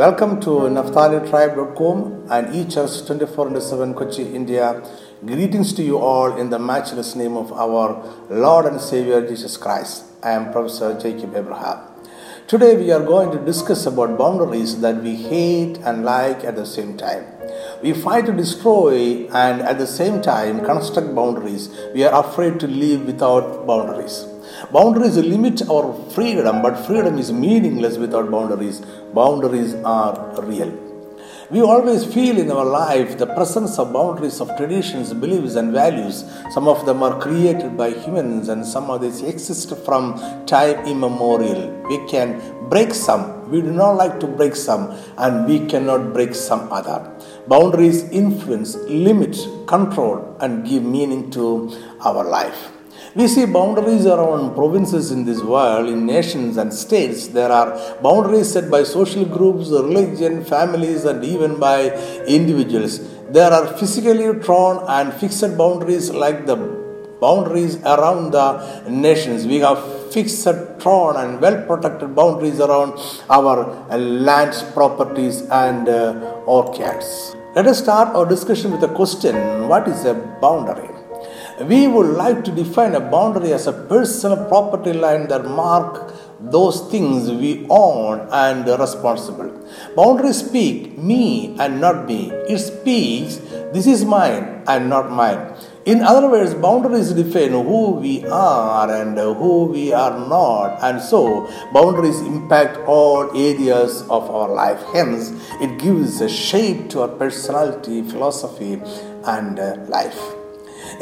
Welcome to NaphtaliTribe.com and eChurch 24 into 7 Kochi, India. Greetings to you all in the matchless name of our Lord and Savior Jesus Christ. I am Professor Jacob Abraham. Today we are going to discuss about boundaries that we hate and like at the same time. We fight to destroy and at the same time construct boundaries. We are afraid to live without boundaries. Boundaries limit our freedom, but freedom is meaningless without boundaries. Boundaries are real. We always feel in our life the presence of boundaries of traditions, beliefs, and values. Some of them are created by humans, and some of these exist from time immemorial. We can break some, we do not like to break some, and we cannot break some other. Boundaries influence, limit, control, and give meaning to our life. We see boundaries around provinces in this world, in nations and states. There are boundaries set by social groups, religion, families, and even by individuals. There are physically drawn and fixed boundaries like the boundaries around the nations. We have fixed, drawn, and well protected boundaries around our lands, properties, and uh, orchards. Let us start our discussion with a question What is a boundary? We would like to define a boundary as a personal property line that mark those things we own and responsible. Boundaries speak me and not me. It speaks this is mine and not mine. In other words, boundaries define who we are and who we are not, and so boundaries impact all areas of our life. Hence, it gives a shape to our personality, philosophy, and uh, life.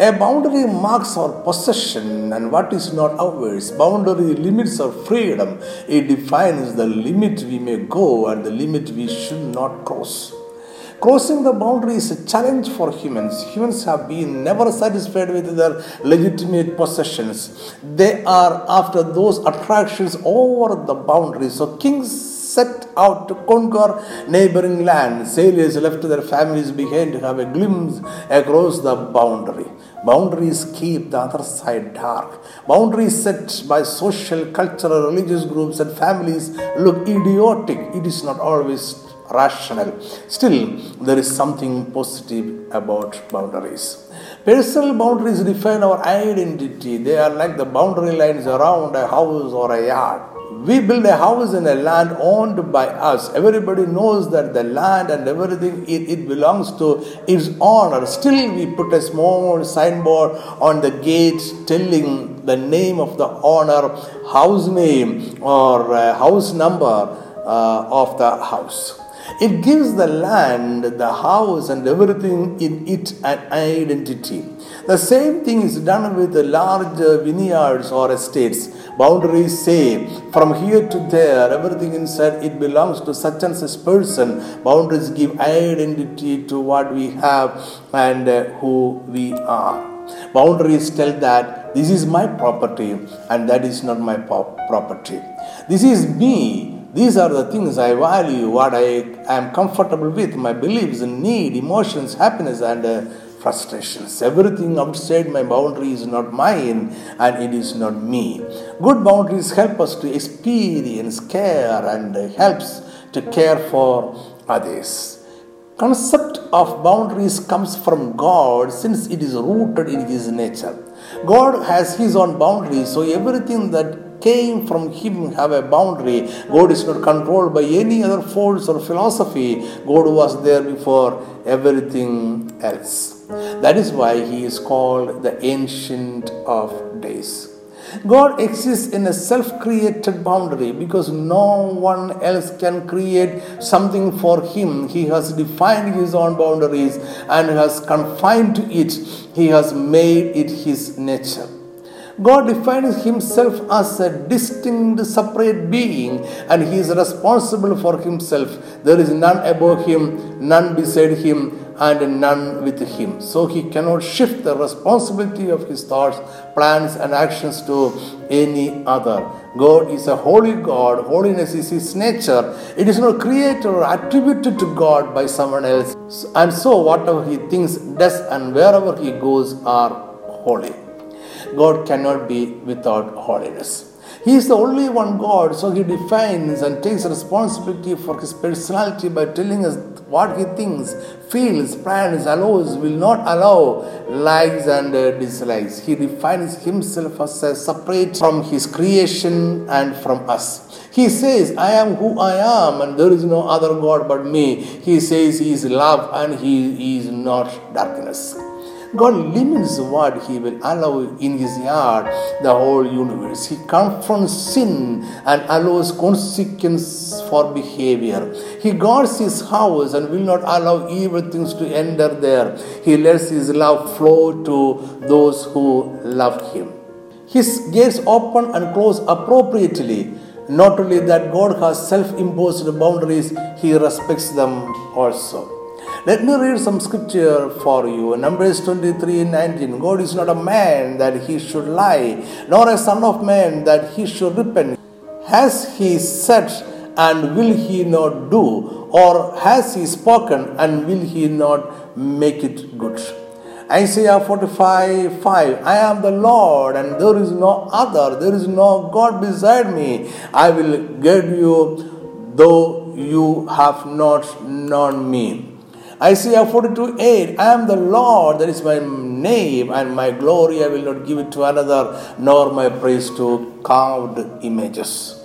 A boundary marks our possession and what is not ours. Boundary limits our freedom. It defines the limit we may go and the limit we should not cross. Crossing the boundary is a challenge for humans. Humans have been never satisfied with their legitimate possessions. They are after those attractions over the boundary. So kings set out to conquer neighboring land. Sailors left their families behind to have a glimpse across the boundary. Boundaries keep the other side dark. Boundaries set by social, cultural, religious groups and families look idiotic. It is not always rational. Still, there is something positive about boundaries. Personal boundaries define our identity. They are like the boundary lines around a house or a yard. We build a house in a land owned by us. Everybody knows that the land and everything it, it belongs to is owner. Still, we put a small signboard on the gate telling the name of the owner, house name, or uh, house number uh, of the house. It gives the land, the house, and everything in it an identity. The same thing is done with large vineyards or estates. Boundaries say from here to there, everything inside it belongs to such and such person. Boundaries give identity to what we have and uh, who we are. Boundaries tell that this is my property and that is not my property. This is me these are the things I value, what I am comfortable with, my beliefs, need, emotions, happiness, and uh, frustrations. Everything outside my boundary is not mine and it is not me. Good boundaries help us to experience care and helps to care for others. Concept of boundaries comes from God since it is rooted in his nature. God has his own boundaries, so everything that came from him have a boundary. God is not controlled by any other force or philosophy. God was there before everything else. That is why he is called the Ancient of Days. God exists in a self created boundary because no one else can create something for him. He has defined his own boundaries and has confined to it, he has made it his nature. God defines himself as a distinct, separate being, and he is responsible for himself. There is none above him, none beside him, and none with him. So he cannot shift the responsibility of his thoughts, plans, and actions to any other. God is a holy God, holiness is his nature. It is not created or attributed to God by someone else. And so, whatever he thinks, does, and wherever he goes are holy. God cannot be without holiness. He is the only one God, so he defines and takes responsibility for his personality by telling us what he thinks, feels, plans, allows, will not allow, likes and uh, dislikes. He defines himself as separate from his creation and from us. He says, I am who I am, and there is no other God but me. He says he is love and he is not darkness. God limits what He will allow in His yard, the whole universe. He confronts sin and allows consequence for behavior. He guards His house and will not allow evil things to enter there. He lets His love flow to those who love Him. His gates open and close appropriately. Not only that God has self imposed boundaries, He respects them also. Let me read some scripture for you. Numbers 23 19. God is not a man that he should lie, nor a son of man that he should repent. Has he said, and will he not do? Or has he spoken, and will he not make it good? Isaiah 45 5 I am the Lord, and there is no other, there is no God beside me. I will guide you, though you have not known me. Isaiah 42 8 I am the Lord, that is my name, and my glory I will not give it to another, nor my praise to carved images.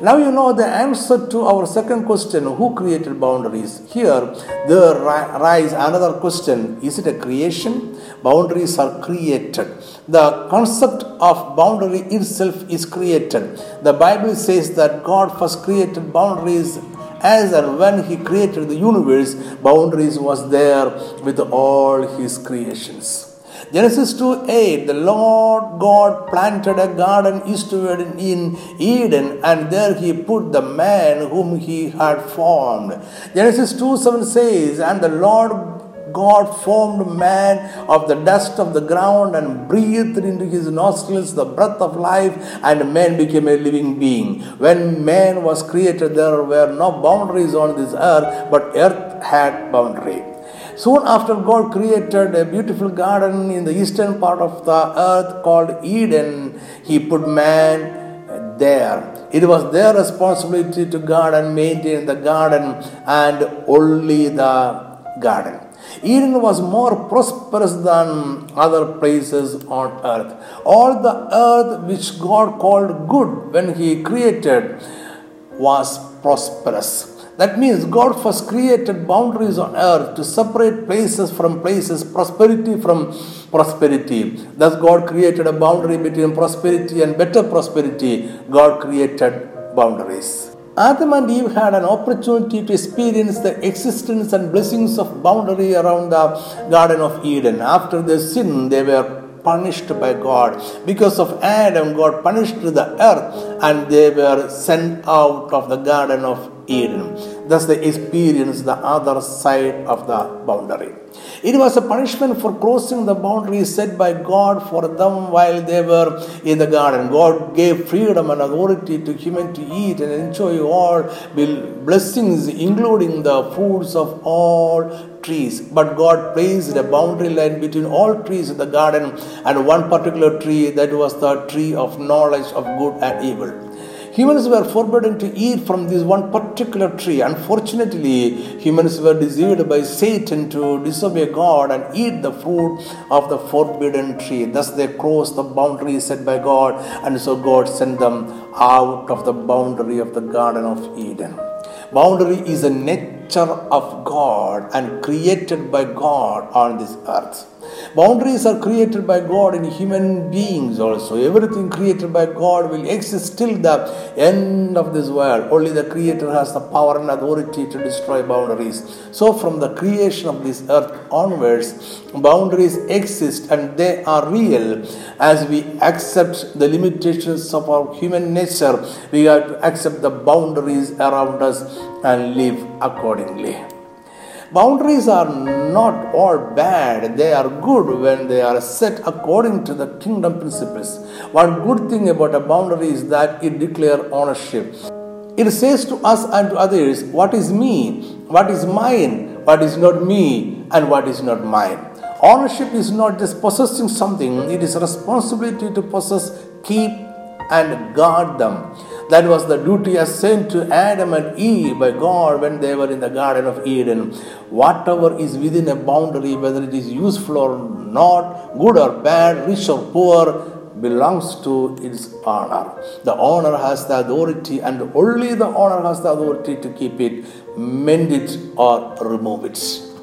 Now you know the answer to our second question who created boundaries? Here there rise another question is it a creation? Boundaries are created. The concept of boundary itself is created. The Bible says that God first created boundaries as and when he created the universe, boundaries was there with all his creations. Genesis 2 8 The Lord God planted a garden eastward in Eden, and there he put the man whom he had formed. Genesis 2 7 says, And the Lord God formed man of the dust of the ground and breathed into his nostrils the breath of life, and man became a living being. When man was created, there were no boundaries on this earth, but earth had boundary. Soon after, God created a beautiful garden in the eastern part of the earth called Eden. He put man there. It was their responsibility to guard and maintain the garden and only the garden. Eden was more prosperous than other places on earth. All the earth which God called good when He created was prosperous. That means God first created boundaries on earth to separate places from places, prosperity from prosperity. Thus, God created a boundary between prosperity and better prosperity. God created boundaries. Adam and Eve had an opportunity to experience the existence and blessings of boundary around the Garden of Eden. After their sin, they were punished by God. Because of Adam, God punished the earth and they were sent out of the Garden of Eden. Thus, they experienced the other side of the boundary. It was a punishment for crossing the boundary set by God for them while they were in the garden. God gave freedom and authority to human to eat and enjoy all blessings, including the fruits of all trees. But God placed a boundary line between all trees in the garden and one particular tree that was the tree of knowledge of good and evil. Humans were forbidden to eat from this one particular tree. Unfortunately, humans were deceived by Satan to disobey God and eat the fruit of the forbidden tree. Thus, they crossed the boundary set by God, and so God sent them out of the boundary of the Garden of Eden. Boundary is a nature of God and created by God on this earth. Boundaries are created by God in human beings also. Everything created by God will exist till the end of this world. Only the Creator has the power and authority to destroy boundaries. So, from the creation of this earth onwards, boundaries exist and they are real. As we accept the limitations of our human nature, we have to accept the boundaries around us and live accordingly. Boundaries are not all bad, they are good when they are set according to the kingdom principles. One good thing about a boundary is that it declares ownership. It says to us and to others what is me, what is mine, what is not me, and what is not mine. Ownership is not just possessing something, it is responsibility to possess, keep, and guard them. That was the duty assigned to Adam and Eve by God when they were in the Garden of Eden. Whatever is within a boundary, whether it is useful or not, good or bad, rich or poor, belongs to its owner. The owner has the authority, and only the owner has the authority to keep it, mend it, or remove it.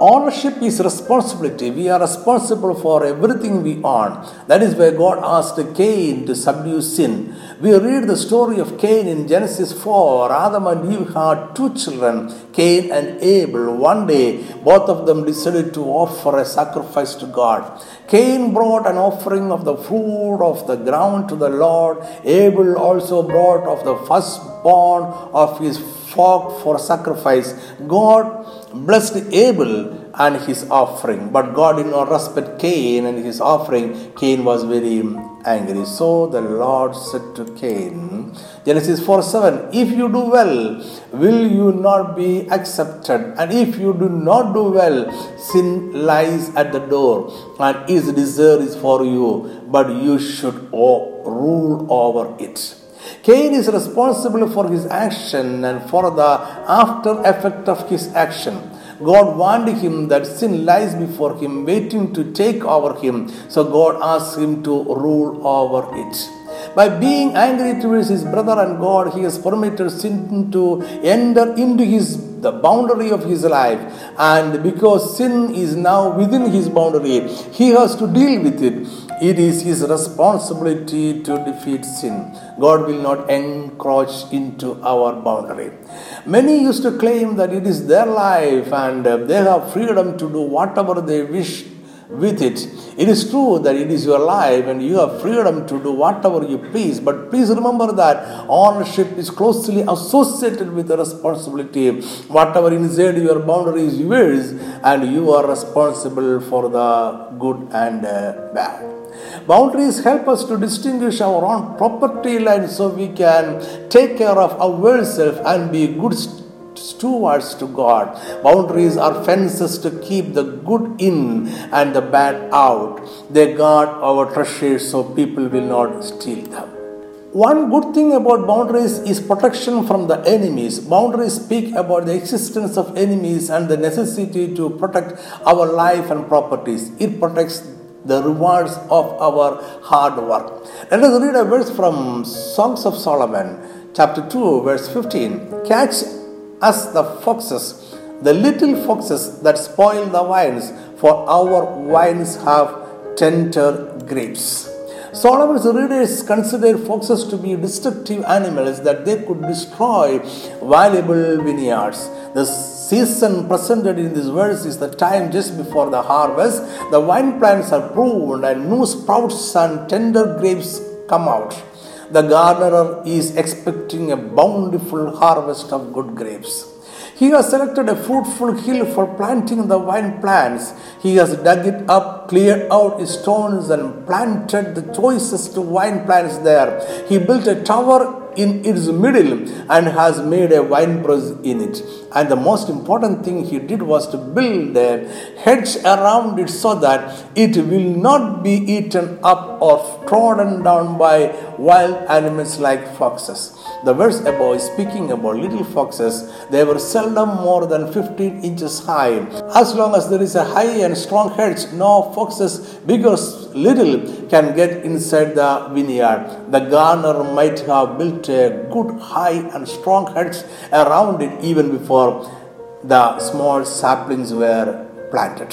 Ownership is responsibility. We are responsible for everything we own. That is why God asked Cain to subdue sin. We read the story of Cain in Genesis 4. Adam and Eve had two children, Cain and Abel. One day, both of them decided to offer a sacrifice to God. Cain brought an offering of the fruit of the ground to the Lord. Abel also brought of the firstborn of his flock for sacrifice. God blessed Abel and his offering, but God did not respect Cain and his offering. Cain was very angry. So the Lord said to Cain, Genesis 4 7, If you do well, will you not be accepted? And if you do not do well, sin lies at the door, and its desire is for you, but you should rule over it. Cain is responsible for his action and for the after effect of his action. God warned him that sin lies before him, waiting to take over him. So God asked him to rule over it. By being angry towards his brother and God, he has permitted sin to enter into his the boundary of his life. And because sin is now within his boundary, he has to deal with it. It is his responsibility to defeat sin. God will not encroach into our boundary. Many used to claim that it is their life and they have freedom to do whatever they wish with it. It is true that it is your life and you have freedom to do whatever you please, but please remember that ownership is closely associated with the responsibility. Whatever inside your boundary is yours, and you are responsible for the good and uh, bad. Boundaries help us to distinguish our own property line so we can take care of ourselves and be good stewards to God. Boundaries are fences to keep the good in and the bad out. They guard our treasures so people will not steal them. One good thing about boundaries is protection from the enemies. Boundaries speak about the existence of enemies and the necessity to protect our life and properties. It protects the rewards of our hard work. Let us read a verse from Songs of Solomon, chapter 2, verse 15. Catch as the foxes, the little foxes that spoil the vines, for our vines have tender grapes. Solomon's readers consider foxes to be destructive animals that they could destroy valuable vineyards. The season presented in this verse is the time just before the harvest. The vine plants are pruned and new sprouts and tender grapes come out the gardener is expecting a bountiful harvest of good grapes. He has selected a fruitful hill for planting the vine plants. He has dug it up, cleared out stones, and planted the choicest vine plants there. He built a tower in its middle and has made a wine press in it. And the most important thing he did was to build a hedge around it so that it will not be eaten up or trodden down by wild animals like foxes. The verse above is speaking about little foxes. They were seldom more than 15 inches high. As long as there is a high and strong hedge, no foxes, big or little, can get inside the vineyard. The gardener might have built a good, high, and strong hedge around it even before the small saplings were planted.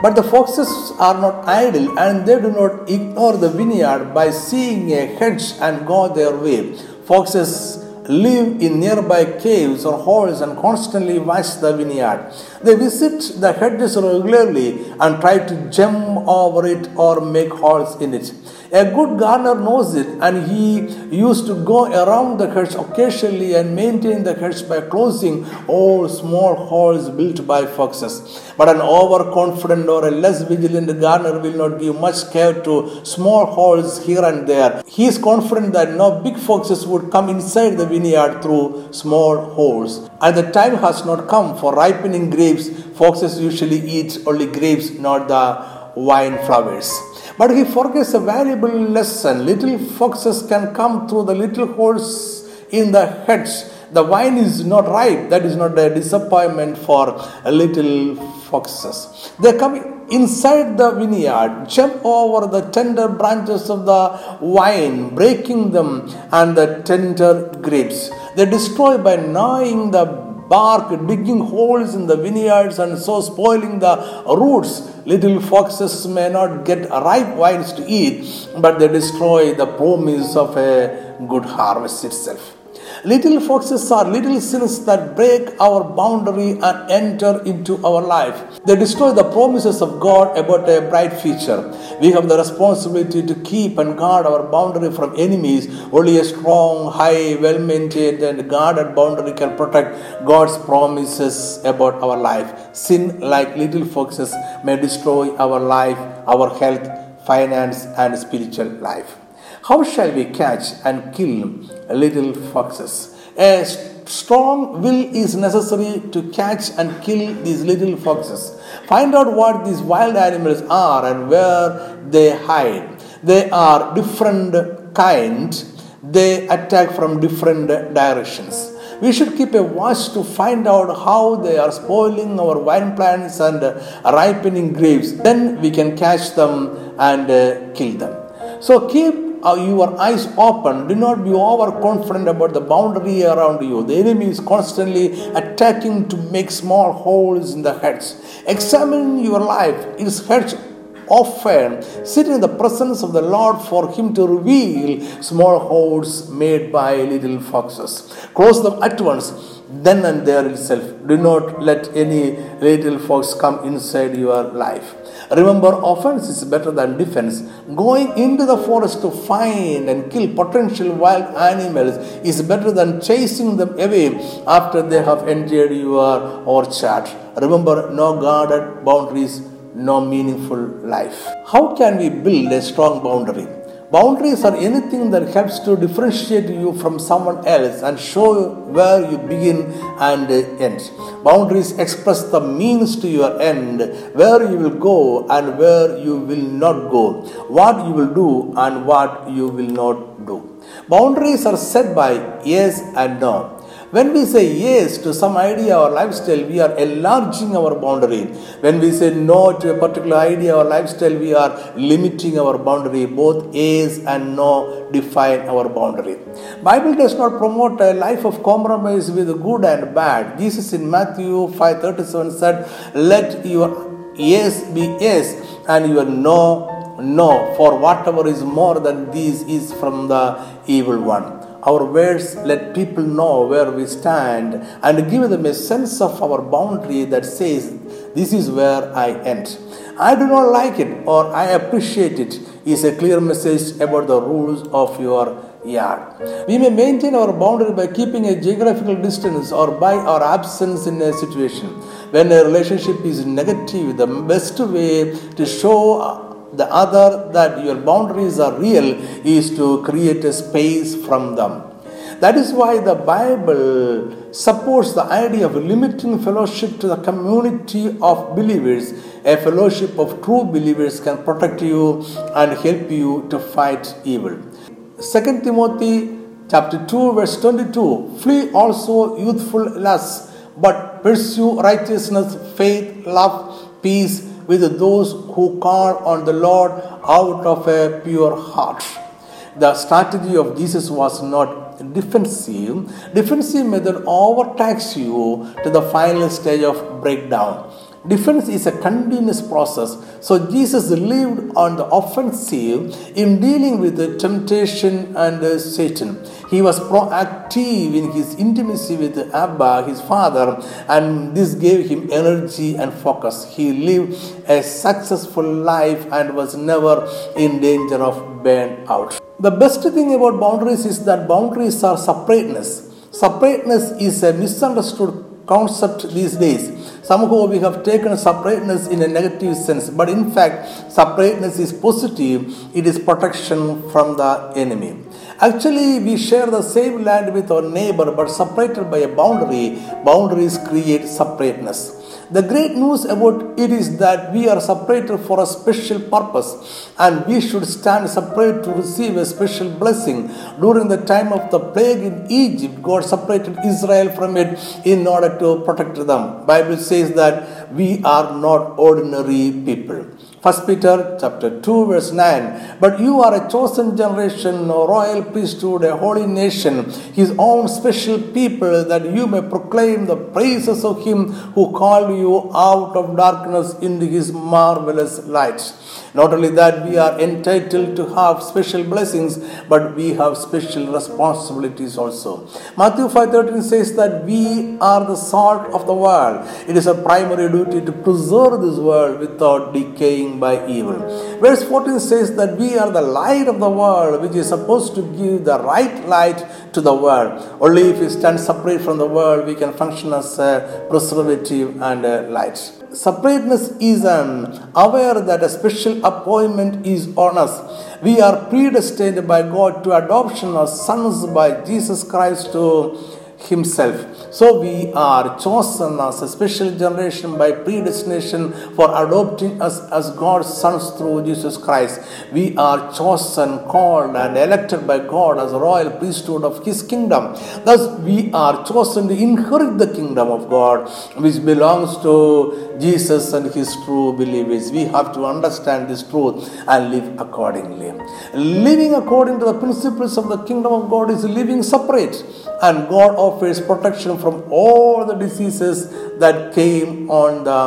But the foxes are not idle and they do not ignore the vineyard by seeing a hedge and go their way. Foxes live in nearby caves or holes and constantly watch the vineyard. They visit the hedges regularly and try to jump over it or make holes in it. A good gardener knows it and he used to go around the hedge occasionally and maintain the hedge by closing all small holes built by foxes. But an overconfident or a less vigilant gardener will not give much care to small holes here and there. He is confident that no big foxes would come inside the vineyard through small holes. And the time has not come for ripening grapes. Foxes usually eat only grapes, not the wine flowers. But he forgets a valuable lesson. Little foxes can come through the little holes in the hedge. The wine is not ripe. That is not a disappointment for little foxes. They come inside the vineyard, jump over the tender branches of the vine, breaking them and the tender grapes. They destroy by gnawing the bark, digging holes in the vineyards, and so spoiling the roots. Little foxes may not get ripe vines to eat, but they destroy the promise of a good harvest itself. Little foxes are little sins that break our boundary and enter into our life. They destroy the promises of God about a bright future. We have the responsibility to keep and guard our boundary from enemies. Only a strong, high, well maintained, and guarded boundary can protect God's promises about our life. Sin, like little foxes, may destroy our life, our health, finance, and spiritual life. How shall we catch and kill little foxes? A strong will is necessary to catch and kill these little foxes. Find out what these wild animals are and where they hide. They are different kind. They attack from different directions. We should keep a watch to find out how they are spoiling our wine plants and ripening grapes. Then we can catch them and uh, kill them. So keep Uh, your eyes open. Do not be overconfident about the boundary around you. The enemy is constantly attacking to make small holes in the heads. Examine your life. Its heads often sit in the presence of the Lord for Him to reveal small holes made by little foxes. Close them at once, then and there itself. Do not let any little fox come inside your life. Remember, offense is better than defense. Going into the forest to find and kill potential wild animals is better than chasing them away after they have entered your orchard. Remember, no guarded boundaries, no meaningful life. How can we build a strong boundary? Boundaries are anything that helps to differentiate you from someone else and show where you begin and end. Boundaries express the means to your end, where you will go and where you will not go, what you will do and what you will not do. Boundaries are set by yes and no. When we say yes to some idea or lifestyle, we are enlarging our boundary. When we say no to a particular idea or lifestyle, we are limiting our boundary. Both yes and no define our boundary. Bible does not promote a life of compromise with good and bad. Jesus in Matthew 5:37 said, "Let your yes be yes and your no no, for whatever is more than these is from the evil one." Our words let people know where we stand and give them a sense of our boundary that says, This is where I end. I do not like it or I appreciate it is a clear message about the rules of your yard. We may maintain our boundary by keeping a geographical distance or by our absence in a situation. When a relationship is negative, the best way to show the other that your boundaries are real is to create a space from them. That is why the Bible supports the idea of limiting fellowship to the community of believers. A fellowship of true believers can protect you and help you to fight evil. 2 Timothy chapter 2 verse 22 Flee also youthful lusts, but pursue righteousness, faith, love, peace with those who call on the Lord out of a pure heart. The strategy of Jesus was not defensive. Defensive method overtakes you to the final stage of breakdown. Defense is a continuous process. So Jesus lived on the offensive in dealing with the temptation and uh, Satan. He was proactive in his intimacy with Abba, his father, and this gave him energy and focus. He lived a successful life and was never in danger of burnout. The best thing about boundaries is that boundaries are separateness. Separateness is a misunderstood concept these days. Somehow we have taken separateness in a negative sense, but in fact, separateness is positive, it is protection from the enemy. Actually, we share the same land with our neighbor, but separated by a boundary. Boundaries create separateness. The great news about it is that we are separated for a special purpose and we should stand separate to receive a special blessing. During the time of the plague in Egypt, God separated Israel from it in order to protect them. Bible says that we are not ordinary people. 1 Peter chapter 2 verse 9 But you are a chosen generation, a royal priesthood, a holy nation, his own special people, that you may proclaim the praises of him who called you out of darkness into his marvelous light. Not only that, we are entitled to have special blessings, but we have special responsibilities also. Matthew 5:13 says that we are the salt of the world. It is a primary duty to preserve this world without decaying by evil. Verse 14 says that we are the light of the world, which is supposed to give the right light to the world. Only if we stand separate from the world, we can function as a preservative and a light separateness is an aware that a special appointment is on us. We are predestined by God to adoption as sons by Jesus Christ to Himself. So we are chosen as a special generation by predestination for adopting us as God's sons through Jesus Christ. We are chosen, called, and elected by God as a royal priesthood of His kingdom. Thus, we are chosen to inherit the kingdom of God, which belongs to Jesus and His true believers. We have to understand this truth and live accordingly. Living according to the principles of the kingdom of God is living separate, and God offers protection from all the diseases that came on the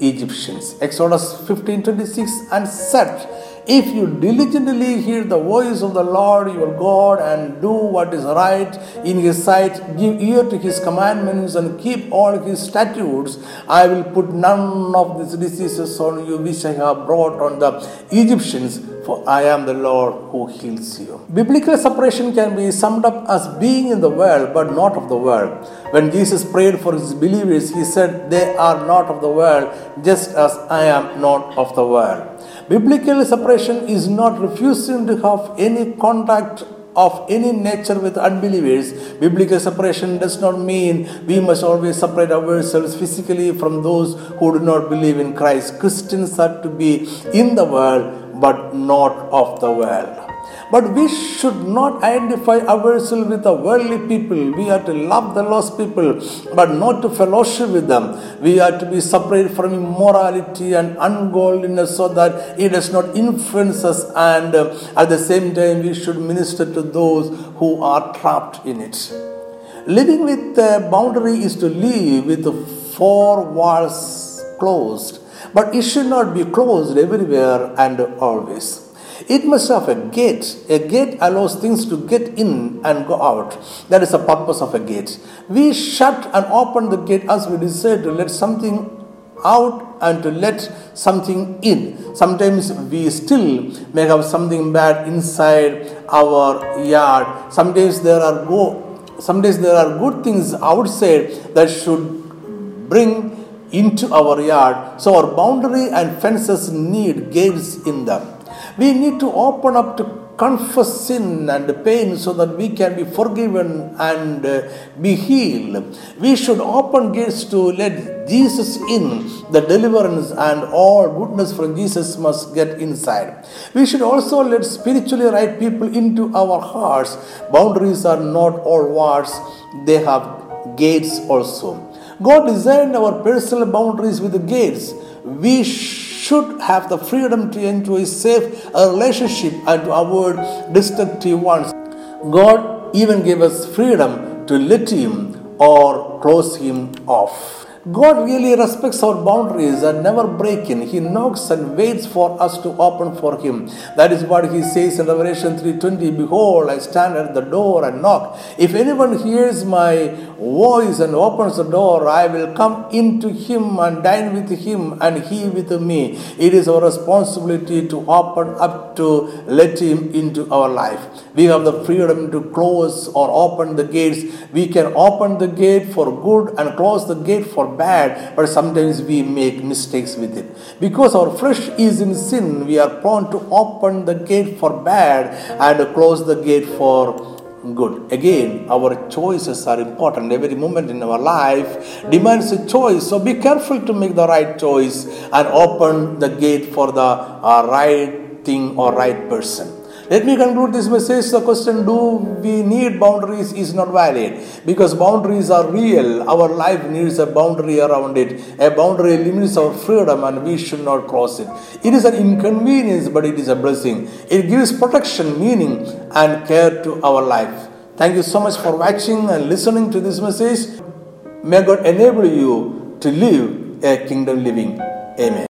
Egyptians. Exodus 15 26 and said, if you diligently hear the voice of the Lord your God and do what is right in his sight, give ear to his commandments and keep all his statutes, I will put none of these diseases on you which I have brought on the Egyptians, for I am the Lord who heals you. Biblical separation can be summed up as being in the world but not of the world. When Jesus prayed for his believers, he said, They are not of the world, just as I am not of the world. Biblical separation is not refusing to have any contact of any nature with unbelievers. Biblical separation does not mean we must always separate ourselves physically from those who do not believe in Christ. Christians are to be in the world but not of the world. But we should not identify ourselves with the worldly people. We are to love the lost people, but not to fellowship with them. We are to be separated from immorality and ungodliness so that it does not influence us, and uh, at the same time, we should minister to those who are trapped in it. Living with the boundary is to live with four walls closed, but it should not be closed everywhere and always. It must have a gate. A gate allows things to get in and go out. That is the purpose of a gate. We shut and open the gate as we decide to let something out and to let something in. Sometimes we still may have something bad inside our yard. Sometimes there are go sometimes there are good things outside that should bring into our yard. So our boundary and fences need gates in them. We need to open up to confess sin and pain so that we can be forgiven and uh, be healed. We should open gates to let Jesus in. The deliverance and all goodness from Jesus must get inside. We should also let spiritually right people into our hearts. Boundaries are not all walls, they have gates also. God designed our personal boundaries with the gates. We should have the freedom to enjoy a safe relationship and to avoid destructive ones. God even gave us freedom to let him or close him off. God really respects our boundaries and never break in. He knocks and waits for us to open for him. That is what he says in Revelation 3:20. Behold, I stand at the door and knock. If anyone hears my voice and opens the door, I will come into him and dine with him and he with me. It is our responsibility to open up to let him into our life. We have the freedom to close or open the gates. We can open the gate for good and close the gate for bad, but sometimes we make mistakes with it. Because our flesh is in sin, we are prone to open the gate for bad and close the gate for good. Again, our choices are important. Every moment in our life demands a choice. So be careful to make the right choice and open the gate for the uh, right thing or right person. Let me conclude this message. The question Do we need boundaries is not valid because boundaries are real. Our life needs a boundary around it. A boundary limits our freedom and we should not cross it. It is an inconvenience, but it is a blessing. It gives protection, meaning, and care to our life. Thank you so much for watching and listening to this message. May God enable you to live a kingdom living. Amen.